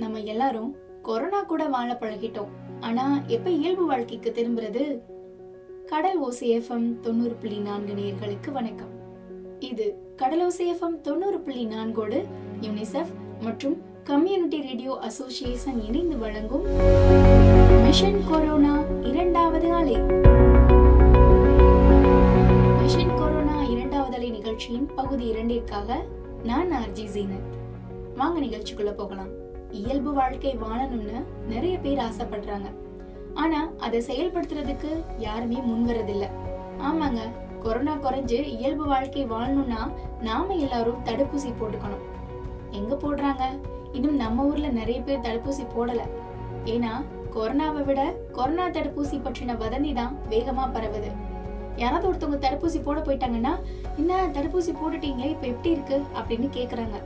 நம்ம எல்லாரும் கொரோனா கூட வாழ பழகிட்டோம். ஆனா எப்ப இயல்பு வாழ்க்கைக்கு திரும்புறது? கடல் ஓசிஎஃப்எம் தொண்ணூறு புள்ளி நான்கு நேர்களுக்கு வணக்கம். இது Kadal O C F M தொண்ணூறு புள்ளி நான்கோடு யூனிசெஃப் மற்றும் கம்யூனிட்டி ரேடியோ அசோசியேஷன் இணைந்து வழங்கும் மிஷன் கொரோனா இரண்டாவது அலை. மிஷன் கொரோனா இரண்டாவது அலை நிகழ்ச்சியின் பகுதி இரண்டிற்காக நான் ஆர்ஜி ஜீனத். வாங்க நிகழ்ச்சிக்குள்ள போகலாம். இயல்பு வாழ்க்கை வாழணும்னு நிறைய பேர் ஆசைப்படுறாங்க. ஆனா அதை செயல்படுத்துறதுக்கு யாருமே முன்வரதில்ல ஆமாங்க கொரோனா குறைஞ்சு இயல்பு வாழ்க்கை வாழணும்னா நாம எல்லாரும் தடுப்பூசி போட்டுக்கணும். எங்க போடுறாங்க? இன்னும் நம்ம ஊர்ல நிறைய பேர் தடுப்பூசி போடல. ஏன்னா கொரோனாவை விட கொரோனா தடுப்பூசி பற்றின வதந்தி தான் வேகமா பரவுது. யாராவது ஒருத்தவங்க தடுப்பூசி போட போயிட்டாங்கன்னா என்ன தடுப்பூசி போட்டுட்டீங்களே இப்ப எப்படி இருக்கு? அப்படின்னு கேக்குறாங்க.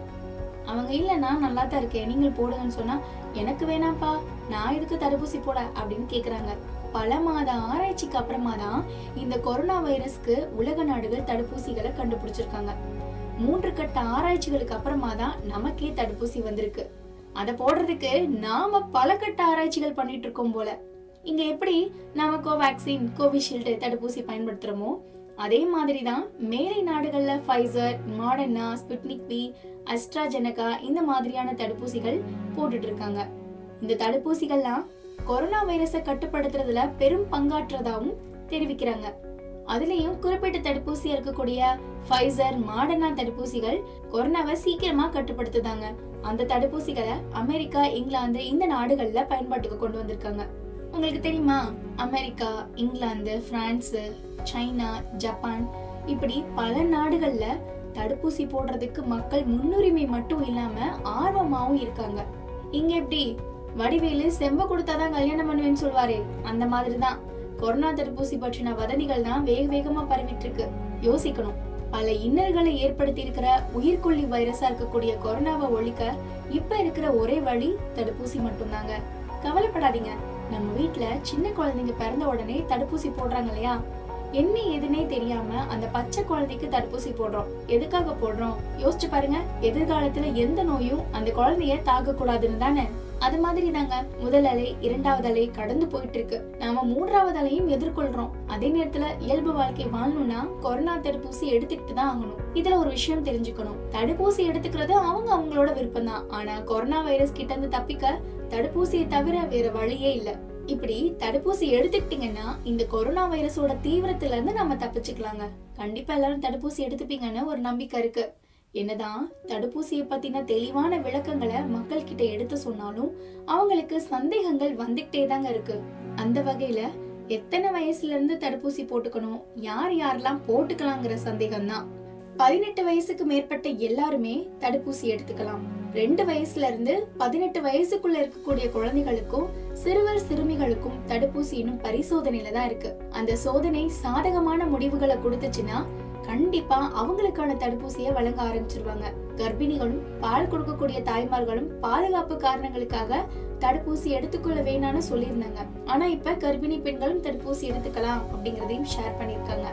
அவங்க இல்லை நான் நல்லா தான் இருக்கேன். நீங்கள் போடுங்கன்னு சொன்னால் எனக்கு வேணாம்ப்பா. நான் எதுக்கு தடுப்பூசி போட? அப்படின்னு கேட்குறாங்க பல மாத ஆராய்ச்சிக்கு அப்புறமா தான் இந்த கொரோனா வைரஸ்க்கு உலக நாடுகள் தடுப்பூசிகளை கண்டுபிடிச்சிருக்காங்க. மூன்று கட்ட ஆராய்ச்சிகளுக்கு அப்புறமா தான் நமக்கே தடுப்பூசி வந்திருக்கு. அதை போடுறதுக்கு நாம பல கட்ட ஆராய்ச்சிகள் பண்ணிட்டு இருக்கோம் போல. இங்க எப்படி நாம கோவேக்சின் கோவிஷீல்டு தடுப்பூசி பயன்படுத்துறோமோ அதே மாதிரி தான் மேலை நாடுகளில் ஃபைசர் மாடர்னா ஸ்புட்னிக் பி அஸ்ட்ராஜெனகா இந்த மாதிரியான தடுப்பூசிகள் போட்டுட்டு இருக்காங்க இந்த தடுப்பூசிகள்லாம் கொரோனா வைரஸை கட்டுப்படுத்துறதுல பெரும் பங்காற்றதாகவும் தெரிவிக்கிறாங்க. அதுலயும் குறிப்பிட்ட தடுப்பூசி இருக்கக்கூடிய ஃபைசர் மாடர்னா தடுப்பூசிகள் கொரோனாவை சீக்கிரமா கட்டுப்படுத்துதாங்க. அந்த தடுப்பூசிகளை அமெரிக்கா இங்கிலாந்து இந்த நாடுகள்ல பயன்பாட்டுக்கு கொண்டு வந்திருக்காங்க. உங்களுக்கு தெரியுமா? America England France China Japan இப்படி பல நாடுகளில் தடுப்பூசி போடுறதுக்கு மக்கள் முன்னுரிமை மட்டும் இல்லாமல் ஆர்வமாகவும் இருக்காங்க. இங்கே எப்படி? வடிவேலு செம்ப கொடுத்தாதான் கல்யாணம் பண்ணுவேன்னு சொல்வாரு. அந்த மாதிரி தான் கொரோனா தடுப்பூசி பற்றின வதந்திகள் தான் வேக வேகமா பரவிட்டு இருக்கு யோசிக்கணும். பல இன்னல்களை ஏற்படுத்தி இருக்கிற உயிர்கொல்லி வைரஸா இருக்கக்கூடிய கொரோனாவை ஒழிக்க இப்ப இருக்கிற ஒரே வழி தடுப்பூசி மட்டும்தாங்க. கவலைப்படாதீங்க. நம்ம வீட்டில் சின்ன குழந்தைங்க பிறந்த உடனே தடுப்பூசி போடுறாங்க இல்லையா? என்ன ஏதுன்னே தெரியாம அந்த பச்சை குழந்தைக்கு தடுப்பூசி போடுறோம். எதுக்காக போடுறோம்? யோசிச்சு பாருங்க. எதிர்காலத்துல எந்த நோயும் அந்த குழந்தைய தாக்க கூடாதுன்னு தானே? அது மாதிரி தாங்க. முதல் அலை இரண்டாவது அலை கடந்து போயிட்டு இருக்கு நாம மூன்றாவது அலையும் எதிர்கொள்றோம். அதே நேரத்துல இயல்பு வாழ்க்கை வாழணும்னா கொரோனா தடுப்பூசி எடுத்துக்கிட்டு தான் ஆகணும். இதுல ஒரு விஷயம் தெரிஞ்சுக்கணும். தடுப்பூசி எடுத்துக்கிறது அவங்க அவங்களோட விருப்பம் தான் ஆனா கொரோனா வைரஸ் கிட்ட இருந்து தப்பிக்க தடுப்பூசியை தவிர வேற வழியே இல்ல. இப்படி தடுப்பூசி எடுத்துக்கிட்டீங்கன்னா இந்த கொரோனா வைரஸோட தீவிரத்துல இருந்து நம்ம தப்பிச்சுக்கலாங்க. கண்டிப்பா எல்லாரும் தடுப்பூசி எடுத்துப்பீங்கன்னு ஒரு நம்பிக்கை இருக்கு. என்னதான் தடுப்பூசியை பத்தின தெளிவான விளக்கங்களை மக்கள் கிட்ட எடுத்து சொன்னாலும் அவங்களுக்கு சந்தேகங்கள் வந்துகிட்டே தாங்க இருக்கு. அந்த வகையில எத்தனை வயசுல இருந்து தடுப்பூசி போட்டுக்கணும் யார் யாரெல்லாம் போட்டுக்கலாங்கிற சந்தேகம் தான் பதினெட்டு வயசுக்கு மேற்பட்ட எல்லாருமே தடுப்பூசி எடுத்துக்கலாம். ரெண்டு வயசுல இருந்து பதினெட்டு வயசுக்குள்ள இருக்கக்கூடிய குழந்தைகளுக்கும் சிறுவர் சிறுமிகளுக்கும் தடுப்பூசி இன்னும் பரிசோதனையில தான் இருக்கு. அந்த சோதனை சாதகமான முடிவுகளை கொடுத்துச்சுன்னா கண்டிப்பா அவங்களுக்கான தடுப்பூசியை வழங்க ஆரம்பிச்சிருவாங்க. கர்ப்பிணிகளும் பால் கொடுக்கக்கூடிய தாய்மார்களும் பாதுகாப்பு காரணங்களுக்காக தடுப்பூசி எடுத்துக்கொள்ள வேணாம்னு சொல்லியிருந்தாங்க. ஆனா இப்ப கர்ப்பிணி பெண்களும் தடுப்பூசி எடுத்துக்கலாம் அப்படிங்கறதையும் ஷேர் பண்ணிருக்காங்க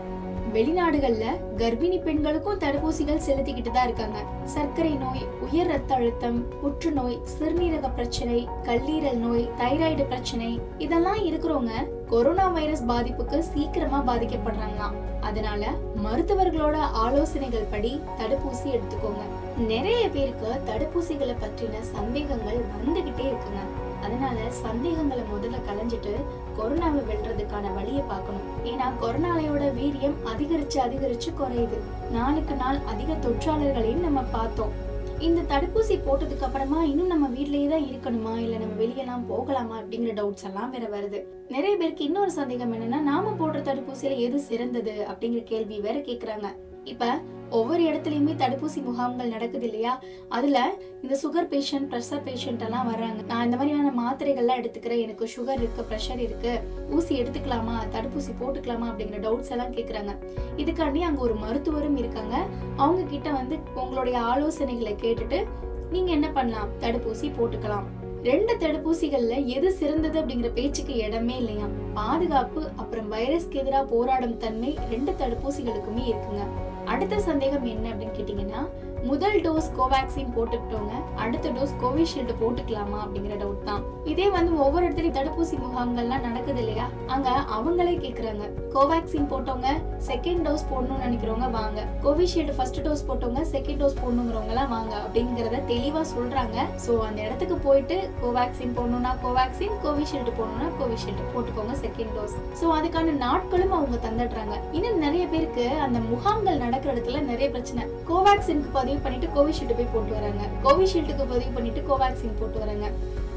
வெளிநாடுகள்ல கர்ப்பிணி பெண்களுக்கும் தடுப்பூசிகள் செலுத்திக்கிட்டு தான் இருக்காங்க. சர்க்கரை நோய் உயர் ரத்த அழுத்தம் புற்றுநோய் சிறுநீரக பிரச்சனை கல்லீரல் நோய் தைராய்டு பிரச்சனை இதெல்லாம் இருக்கிறவங்க கொரோனா வைரஸ் பாதிப்புக்கு சீக்கிரமா பாதிக்கப்படுறாங்களாம். அதனால மருத்துவர்களோட ஆலோசனைகள் படி தடுப்பூசி எடுத்துக்கோங்க. நிறைய பேருக்கு தடுப்பூசிகளை பற்றின சந்தேகங்கள் வந்துகிட்டே இருக்குங்க. அதனால சந்தேகங்களை முதல்ல களைஞ்சிட்டு கொரோனாவை வெல்றதுக்கான வழியை பார்க்கணும். ஏன்னா கொரோனாலையோட வீரியம் அதிகரிச்சு அதிகரிச்சு குறையுது. நாளுக்கு நாள் அதிக தொற்றாளர்களையும் நம்ம பார்த்தோம். இந்த தடுப்பூசி போட்டதுக்கு அப்புறமா இன்னும் நம்ம வீட்லயே தான் இருக்கணுமா? இல்ல நம்ம வெளியெல்லாம் போகலாமா? அப்படிங்கிற டவுட்ஸ் எல்லாம் வேற வருது. நிறைய பேருக்கு இன்னொரு சந்தேகம் என்னன்னா நாம போடுற தடுப்பூசியில எது சிறந்தது? அப்படிங்கிற கேள்வி வேற கேக்குறாங்க. இப்ப ஒவ்வொரு இடத்துலயுமே தடுப்பூசி முகாம்கள் நடக்குது இல்லையா? அதுல இந்த சுகர் பேஷண்ட் ப்ரெஷர் பேஷண்ட் எல்லாம் வர்றாங்க. நான் இந்த மாதிரியான மாத்திரைகள்லாம் எடுத்துக்கிறேன். எனக்கு சுகர் இருக்கு ப்ரெஷர் இருக்கு. ஊசி எடுத்துக்கலாமா? தடுப்பூசி போட்டுக்கலாமா? அப்படிங்கிற டவுட்ஸ் எல்லாம் கேக்குறாங்க. இதுக்காண்டி அங்க ஒரு மருத்துவரும் இருக்காங்க. அவங்க கிட்ட வந்து உங்களுடைய ஆலோசனைகளை கேட்டுட்டு நீங்க என்ன பண்ணலாம்? தடுப்பூசி போட்டுக்கலாம். ரெண்டு தடுப்பூசிகள்ல எது சிறந்தது அப்படிங்கிற பேச்சுக்கு இடமே இல்லையா பாதுகாப்பு அப்புறம் வைரஸ்க்கு எதிராக போராடும் தன்மை ரெண்டு தடுப்பூசிகளுக்குமே இருக்குங்க. அடுத்த சந்தேகம் என்ன அப்படின்னு கேட்டீங்கன்னா முதல் டோஸ் கோவேக்சின் போட்டுக்கிட்டவங்க அடுத்த டோஸ் கோவிஷீல்டு போட்டுக்கலாமா அப்படிங்கிற டவுட் தான். இதே வந்து ஒவ்வொரு இடத்துலயும் தடுப்பூசி முகாம்கள்லாம் நடக்குது இல்லையா? அங்க அவங்களே கேக்குறாங்க. கோவேக்சின் போட்டவங்க செகண்ட் டோஸ் போடணும்னு நினைக்கிறவங்க வாங்க. கோவிஷீல்டு ஃபர்ஸ்ட் டோஸ் போட்டவங்க செகண்ட் டோஸ் போடணுங்கிறவங்க எல்லாம் வாங்க அப்படிங்கறத தெளிவா சொல்றாங்க. சோ அந்த இடத்துக்கு போயிட்டு கோவேக்சின் போடணும்னா கோவேக்சின் கோவிஷீல்டு போடணும்னா கோவிஷீல்டு போட்டுக்கோங்க செகண்ட் டோஸ் சோ அதுக்கான நாட்களும் அவங்க தந்துடுறாங்க. இன்னும் நிறைய பேருக்கு அந்த முகாம்கள் நடக்கிற இடத்துல நிறைய பிரச்சனை. கோவேக்சினுக்கு பதிவு பண்ணிட்டு கோவிஷீல்டு போய் போட்டு வராங்க. கோவிஷீல்டுக்கு பதிவு பண்ணிட்டு கோவேக்சின் போட்டு வராங்க.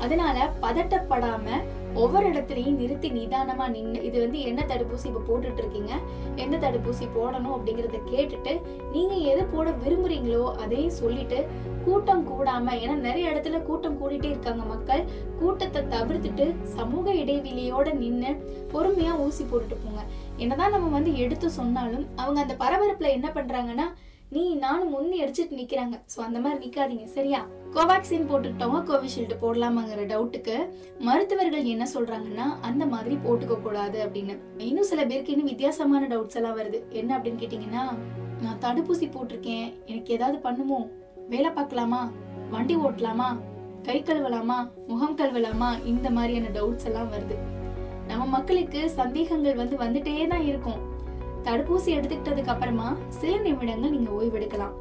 அதனால பதட்டப்படாம ஒவ்வொரு இடத்துலையும் நிறுத்தி நிதானமா நின்று இது வந்து என்ன தடுப்பூசி இப்ப போட்டுட்டு இருக்கீங்க எந்த தடுப்பூசி போடணும் அப்படிங்கறத கேட்டுட்டு நீங்க எது போட விரும்புறீங்களோ அதையும் சொல்லிட்டு கூட்டம் கூடாம ஏன்னா நிறைய இடத்துல கூட்டம் கூடிட்டே இருக்காங்க மக்கள் கூட்டத்தை தவிர்த்துட்டு சமூக இடைவெளியோட நின்று பொறுமையா ஊசி போட்டுட்டு போங்க. என்னதான் நம்ம வந்து எடுத்து சொன்னாலும் அவங்க அந்த பரபரப்புல என்ன பண்றாங்கன்னா நீ நானும் முன்னி அடிச்சிட்டு நிக்கிறாங்க. ஸோ அந்த மாதிரி நிக்காதீங்க. சரியா? கோவேக்சின் போட்டுக்கிட்டவங்க கோவிஷீல்டு போடலாமாங்கிற டவுட்டுக்கு மருத்துவர்கள் என்ன சொல்றாங்கன்னா அந்த மாதிரி போட்டுக்க கூடாது அப்படின்னு. இன்னும் சில பேருக்கு இன்னும் வித்தியாசமான டவுட்ஸ் எல்லாம் வருது. என்ன அப்படின்னு கேட்டீங்கன்னா நான் தடுப்பூசி போட்டிருக்கேன். எனக்கு ஏதாவது பண்ணுமோ? வேலை பார்க்கலாமா? வண்டி ஓட்டலாமா? கை கழுவலாமா? முகம் கழுவலாமா? இந்த மாதிரியான டவுட்ஸ் எல்லாம் வருது. நம்ம மக்களுக்கு சந்தேகங்கள் வந்து வந்துட்டே தான் இருக்கும். தடுப்பூசி எடுத்துக்கிட்டதுக்கு அப்புறமா சில நிமிடங்கள் நீங்க ஓய்வெடுக்கலாம்.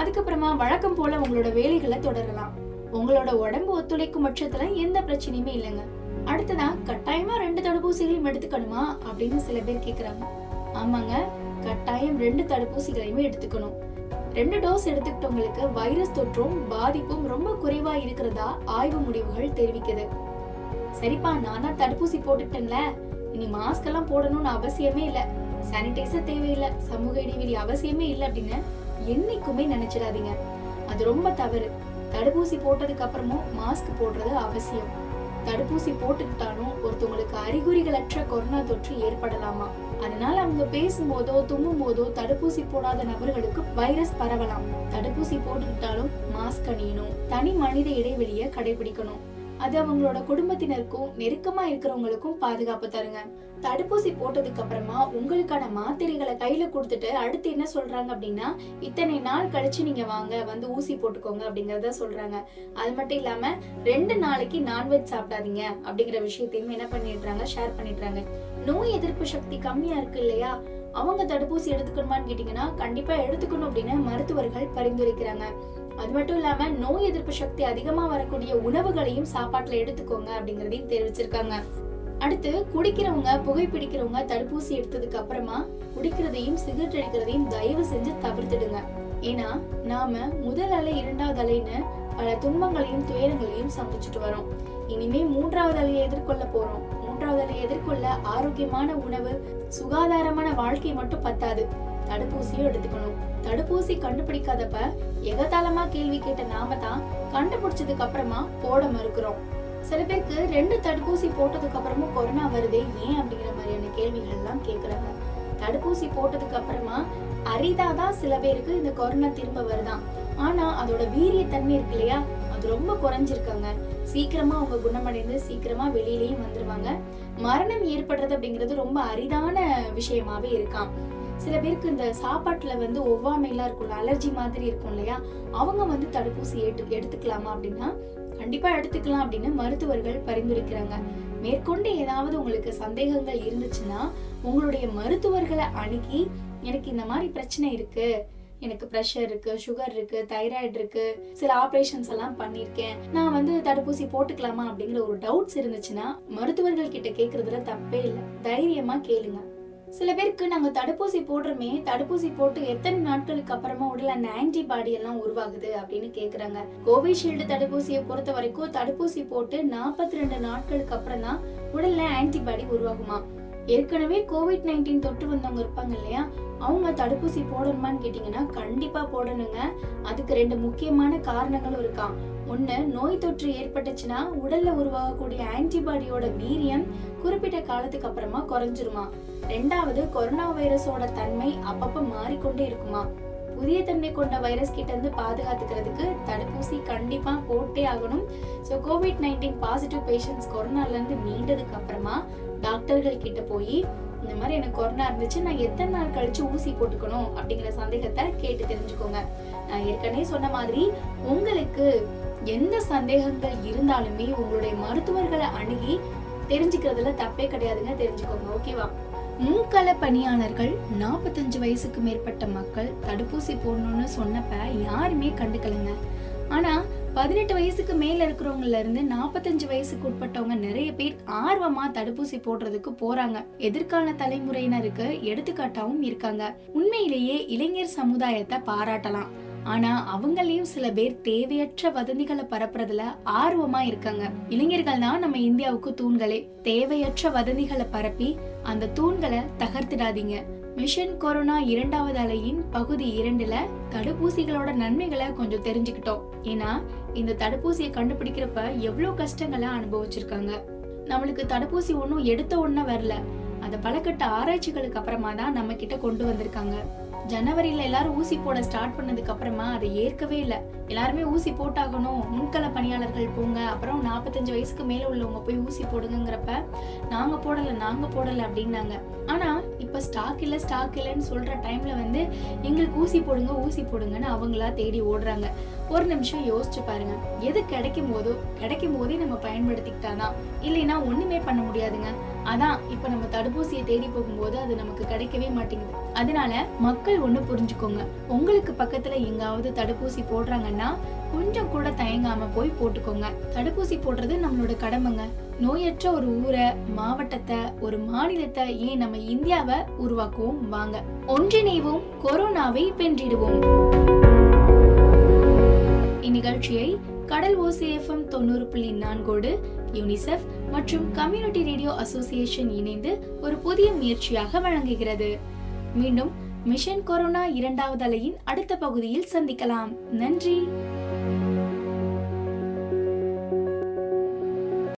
அதுக்கப்புறமா வழக்கம் போல உங்களோட வேலைகளை தொடரலாம். உங்களோட உடம்பு ஒத்துழைக்கும் பட்சத்துல எந்த பிரச்சனையுமே இல்லைங்க. அடுத்ததா கட்டாயமா ரெண்டு தடுப்பூசிகளையும் எடுத்துக்கணுமா அப்படின்னு சில பேர் கேக்குறாங்க. ஆமாங்க கட்டாயம் ரெண்டு தடுப்பூசிகளையுமே எடுத்துக்கணும். ரெண்டு டோஸ் எடுத்துக்கிட்டவங்களுக்கு வைரஸ் தொற்றும் பாதிப்பும் ரொம்ப குறைவா இருக்கிறதா ஆய்வு முடிவுகள் தெரிவிக்குது. சரிப்பா நான் தான் தடுப்பூசி போட்டுட்டேன்ல இனி மாஸ்க் எல்லாம் போடணும்னு அவசியமே இல்லை. சானிடைசர் தேவையில்லை சமூக இடைவெளி அவசியமே இல்லை அப்படின்னு என்னைக்குமே நினைச்சிடாதீங்க. அது ரொம்ப தவறு. தடுப்பூசி போட்டதுக்கு அப்புறமும் மாஸ்க் போடுறது அவசியம். தடுப்பூசி போட்டுக்கிட்டாலும் ஒருத்தவங்களுக்கு அறிகுறிகளற்ற கொரோனா தொற்று ஏற்படலாமா? அதனால அவங்க பேசும்போதோ தும்மும் போதோ தடுப்பூசி போடாத நபர்களுக்கு வைரஸ் பரவலாம். தடுப்பூசி போட்டுக்கிட்டாலும் மாஸ்க் அணியணும். தனி மனித இடைவெளியை கடைபிடிக்கணும். அது அவங்களோட குடும்பத்தினருக்கும் நெருக்கமா இருக்கிறவங்களுக்கும் பாதுகாப்பு தருங்க. தடுப்பூசி போட்டதுக்கு அப்புறமா உங்களுக்கான மாத்திரைகளை கையில கொடுத்துட்டு அடுத்து என்ன சொல்றாங்க அப்படின்னா இத்தனை நாள் கழிச்சு நீங்க வாங்க வந்து ஊசி போட்டுக்கோங்க அப்படிங்கறத சொல்றாங்க. அது மட்டும் இல்லாம ரெண்டு நாளைக்கு நான்வெஜ் சாப்பிடாதீங்க அப்படிங்கிற விஷயத்தையும் என்ன பண்ணிடுறாங்க ஷேர் பண்ணிடுறாங்க. நோய் எதிர்ப்பு சக்தி கம்மியா இருக்கு இல்லையா? அவங்க தடுப்பூசி எடுத்துக்கணுமான்னு கேட்டீங்கன்னா கண்டிப்பா எடுத்துக்கணும் அப்படின்னு மருத்துவர்கள் பரிந்துரைக்கிறாங்க. அது மட்டும் இல்லாம நோய் எதிர்ப்பு சக்தி அதிகமா வரக்கூடிய உணவுகளையும் சாப்பாட்டுல எடுத்துக்கோங்க அப்படிங்கறதையும் தெரிவிச்சிருக்காங்க. அடுத்து குடிக்கிறவங்க புகைப்பிடிக்கிறவங்க தடுப்பூசி எடுத்ததுக்கு அப்புறமா குடிக்கிறதையும் சிகரெட் அடிக்கிறதையும் தயவு செஞ்சு தவிர்த்துடுங்க. ஏன்னா நாம முதல் அலை இரண்டாவது அலைன்னு பல துன்பங்களையும் துயரங்களையும் சந்திச்சுட்டு வரோம். இனிமே மூன்றாவது அலையை எதிர்கொள்ள போறோம். மூன்றாவது அலையை எதிர்கொள்ள ஆரோக்கியமான உணவு சுகாதாரமான வாழ்க்கை மட்டும் பத்தாது. தடுப்பூசியும் எடுத்துக்கணும். தடுப்பூசி கண்டுபிடிக்காதப்ப எகத்தாளமா கேள்வி கேட்ட நாம தான் கண்டுபிடிச்சதுக்கு அப்புறமா போட மறுக்கிறோம். சில பேருக்கு ரெண்டு தடுப்பூசி போட்டதுக்கு அப்புறமும் கொரோனா வருதே ஏன் அப்படிங்கிற மாதிரியான கேள்விகள் எல்லாம் கேக்குறாங்க. தடுப்பூசி போட்டதுக்கு அப்புறமா அரிதாதான் சில பேருக்கு இந்த கொரோனா திரும்ப வருதாம் ஆனா அதோட வீரியத்தன்மை இருக்கு இல்லையா? அது ரொம்ப குறைஞ்சிருக்காங்க. சீக்கிரமா அவங்க குணமடைந்து சீக்கிரமா வெளியிலயும் வந்துருவாங்க. மரணம் ஏற்படுறது அப்படிங்கிறது ரொம்ப அரிதான விஷயமாவே இருக்காம். சில பேருக்கு இந்த சாப்பாட்டுல வந்து ஒவ்வாமை எல்லாம் இருக்கும்ல அலர்ஜி மாதிரி இருக்கும் இல்லையா? அவங்க வந்து தடுப்பூசி எடுத்து எடுத்துக்கலாமா அப்படின்னா கண்டிப்பா எடுத்துக்கலாம் அப்படின்னு மருத்துவர்கள் பரிந்துரைக்கிறாங்க. மேற்கொண்டு ஏதாவது உங்களுக்கு சந்தேகங்கள் இருந்துச்சுன்னா உங்களுடைய மருத்துவர்களை அணுகி எனக்கு இந்த மாதிரி பிரச்சனை இருக்கு. எனக்கு ப்ரெஷர் இருக்கு சுகர் இருக்கு தைராய்டு இருக்கு சில ஆபரேஷன்ஸ் எல்லாம் பண்ணிருக்கேன் நான் வந்து தடுப்பூசி போட்டுக்கலாமா அப்படிங்கிற ஒரு டவுட்ஸ் இருந்துச்சுன்னா மருத்துவர்கள் கிட்ட கேக்குறதுல தப்பே இல்லை. தைரியமா கேளுங்க. சில பேருக்கு நாங்க தடுப்பூசி போடுறோமே தடுப்பூசி போட்டு எத்தனை நாட்களுக்கு அப்புறமா உடல் ஆன்டிபாடி எல்லாம் உருவாகுது அப்படின்னு கேக்குறாங்க. கோவிஷீல்டு தடுப்பூசியை பொறுத்த வரைக்கும் தடுப்பூசி போட்டு நாற்பத்தி ரெண்டு நாட்களுக்கு அப்புறம் தான் உடல்ல ஆன்டிபாடி உருவாகுமா? ஏற்கனவே கோவிட் நைன்டீன் தொற்று வந்தவங்க இருப்பாங்க இல்லையா? அவங்க தடுப்பூசி போடணுமான்னு கேட்டிங்கன்னா கண்டிப்பாக போடணுங்க. அதுக்கு ரெண்டு முக்கியமான காரணங்களும் இருக்காம் ஒன்று நோய் தொற்று ஏற்பட்டுச்சுன்னா உடலில் உருவாகக்கூடிய ஆன்டிபாடியோட வீரியம் குறிப்பிட்ட காலத்துக்கு அப்புறமா குறைஞ்சிருமா? ரெண்டாவது கொரோனா வைரஸோட தன்மை அப்பப்போ மாறிக்கொண்டே இருக்குமா? புதிய தன்மை கொண்ட வைரஸ் கிட்ட இருந்து பாதுகாத்துக்கிறதுக்கு தடுப்பூசி கண்டிப்பா போட்டே ஆகணும். So covid nineteen positive patients கொரோனால இருந்து மீண்டதுக்கு அப்புறமா டாக்டர்கள் கிட்ட போய் இந்த மாதிரி எனக்கு கொரோனா இருந்துச்சு நான் எத்தனை நாள் கழிச்சு ஊசி போட்டுக்கணும் அப்படிங்கிற சந்தேகத்தை கேட்டு தெரிஞ்சுக்கோங்க. நான் ஏற்கனவே சொன்ன மாதிரி உங்களுக்கு எந்த சந்தேகங்கள் இருந்தாலுமே உங்களுடைய மருத்துவர்களை அணுகி தெரிஞ்சுக்கிறதுல தப்பே கிடையாதுங்க தெரிஞ்சுக்கோங்க ஓகேவா? முன்கள பணியாளர்கள் நாற்பத்தஞ்சு வயசுக்கு மேற்பட்ட மக்கள் தடுப்பூசி போடணும்னு சொன்னப்ப யாருமே கண்டுக்கலைங்க. ஆனால் பதினெட்டு வயசுக்கு மேல இருக்கிறவங்கல இருந்து நாற்பத்தஞ்சு வயசுக்கு உட்பட்டவங்க நிறைய பேர் ஆர்வமா தடுப்பூசி போடுறதுக்கு போறாங்க. எதிர்கால தலைமுறையினருக்கு எடுத்துக்காட்டாவும் இருக்காங்க. உண்மையிலேயே இளைஞர் சமுதாயத்தை பாராட்டலாம். ஆனா அவங்களையும் சில பேர் தேவையற்ற வதந்திகளை பரப்புறதுல ஆர்வமா இருக்காங்க. இளைஞர்கள் தான் நம்ம இந்தியாவுக்கு தூண்களே. தேவையற்ற வதந்திகளை பரப்பி அந்த தூண்களை தகர்த்திடாதீங்க. மிஷன் கொரோனா இரண்டாவது அலையின் பகுதி இரண்டுல தடுப்பூசிகளோட நன்மைகளை கொஞ்சம் தெரிஞ்சுக்கிட்டோம். ஏன்னா இந்த தடுப்பூசியை கண்டுபிடிக்கிறப்ப எவ்வளவு கஷ்டங்களை அனுபவிச்சிருக்காங்க. நம்மளுக்கு தடுப்பூசி ஒன்றும் எடுத்த ஒன்றும் வரல. அதை பலகட்ட ஆராய்ச்சிகளுக்கு அப்புறமா தான் நம்ம கிட்ட கொண்டு வந்திருக்காங்க. ஜனவரியில எல்லாரும் ஊசி போட ஸ்டார்ட் பண்ணதுக்கு அப்புறமா அதை ஏற்கவே இல்லை. எல்லாருமே ஊசி போட்டாகணும். முன்கள பணியாளர்கள் போங்க. அப்புறம் நாற்பத்தஞ்சு வயசுக்கு மேல உள்ளவங்க போய் ஊசி போடுங்கிறப்ப நாங்க போடல நாங்க போடல அப்படின்னாங்க. ஆனா இப்ப ஸ்டாக் இல்ல ஸ்டாக் இல்லைன்னு சொல்ற டைம்ல வந்து எங்களுக்கு ஊசி போடுங்க ஊசி போடுங்கன்னு அவங்களா தேடி ஓடுறாங்க. ஒரு நிமிஷம் யோசிச்சு பாருங்க. எது கிடைக்கும் போதோ கிடைக்கும் போதே நம்ம பயன்படுத்திக்கிட்டாதான். இல்லைன்னா ஒண்ணுமே பண்ண முடியாதுங்க. அதான் இப்ப நம்ம தடுப்பூசியை தேடி போகும்போது அது நமக்கு கிடைக்கவே மாட்டேங்குது. அதனால மக்கள் ஒண்ணு புரிஞ்சுக்கோங்க. உங்களுக்கு பக்கத்துல எங்காவது தடுப்பூசி போடுறாங்கன்னா கொஞ்சம் கூட தயங்காம போய் போட்டுக்கோங்க. தடுப்பூசி போடுறது நம்மளோட கடமைங்க. நோயற்ற ஒரு ஊரை மாவட்டத்தை ஒரு மாநிலத்தை ஏன் நம்ம இந்தியாவை உருவாக்குவோம்? வாங்க. ஒன்றிணைவோம் கொரோனாவை வென்றிடுவோம். இந்நிகழ்ச்சியை Kadal O C F M தொண்ணூறு புள்ளி நான்கோடு யூனிசெஃப் மற்றும் கம்யூனிட்டி ரேடியோ அசோசியேஷன் இணைந்து ஒரு புதிய முயற்சியாக வழங்குகிறது. மீண்டும் மிஷன் கொரோனா இரண்டாவது அலையின் அடுத்த பகுதியில் சந்திக்கலாம். நன்றி!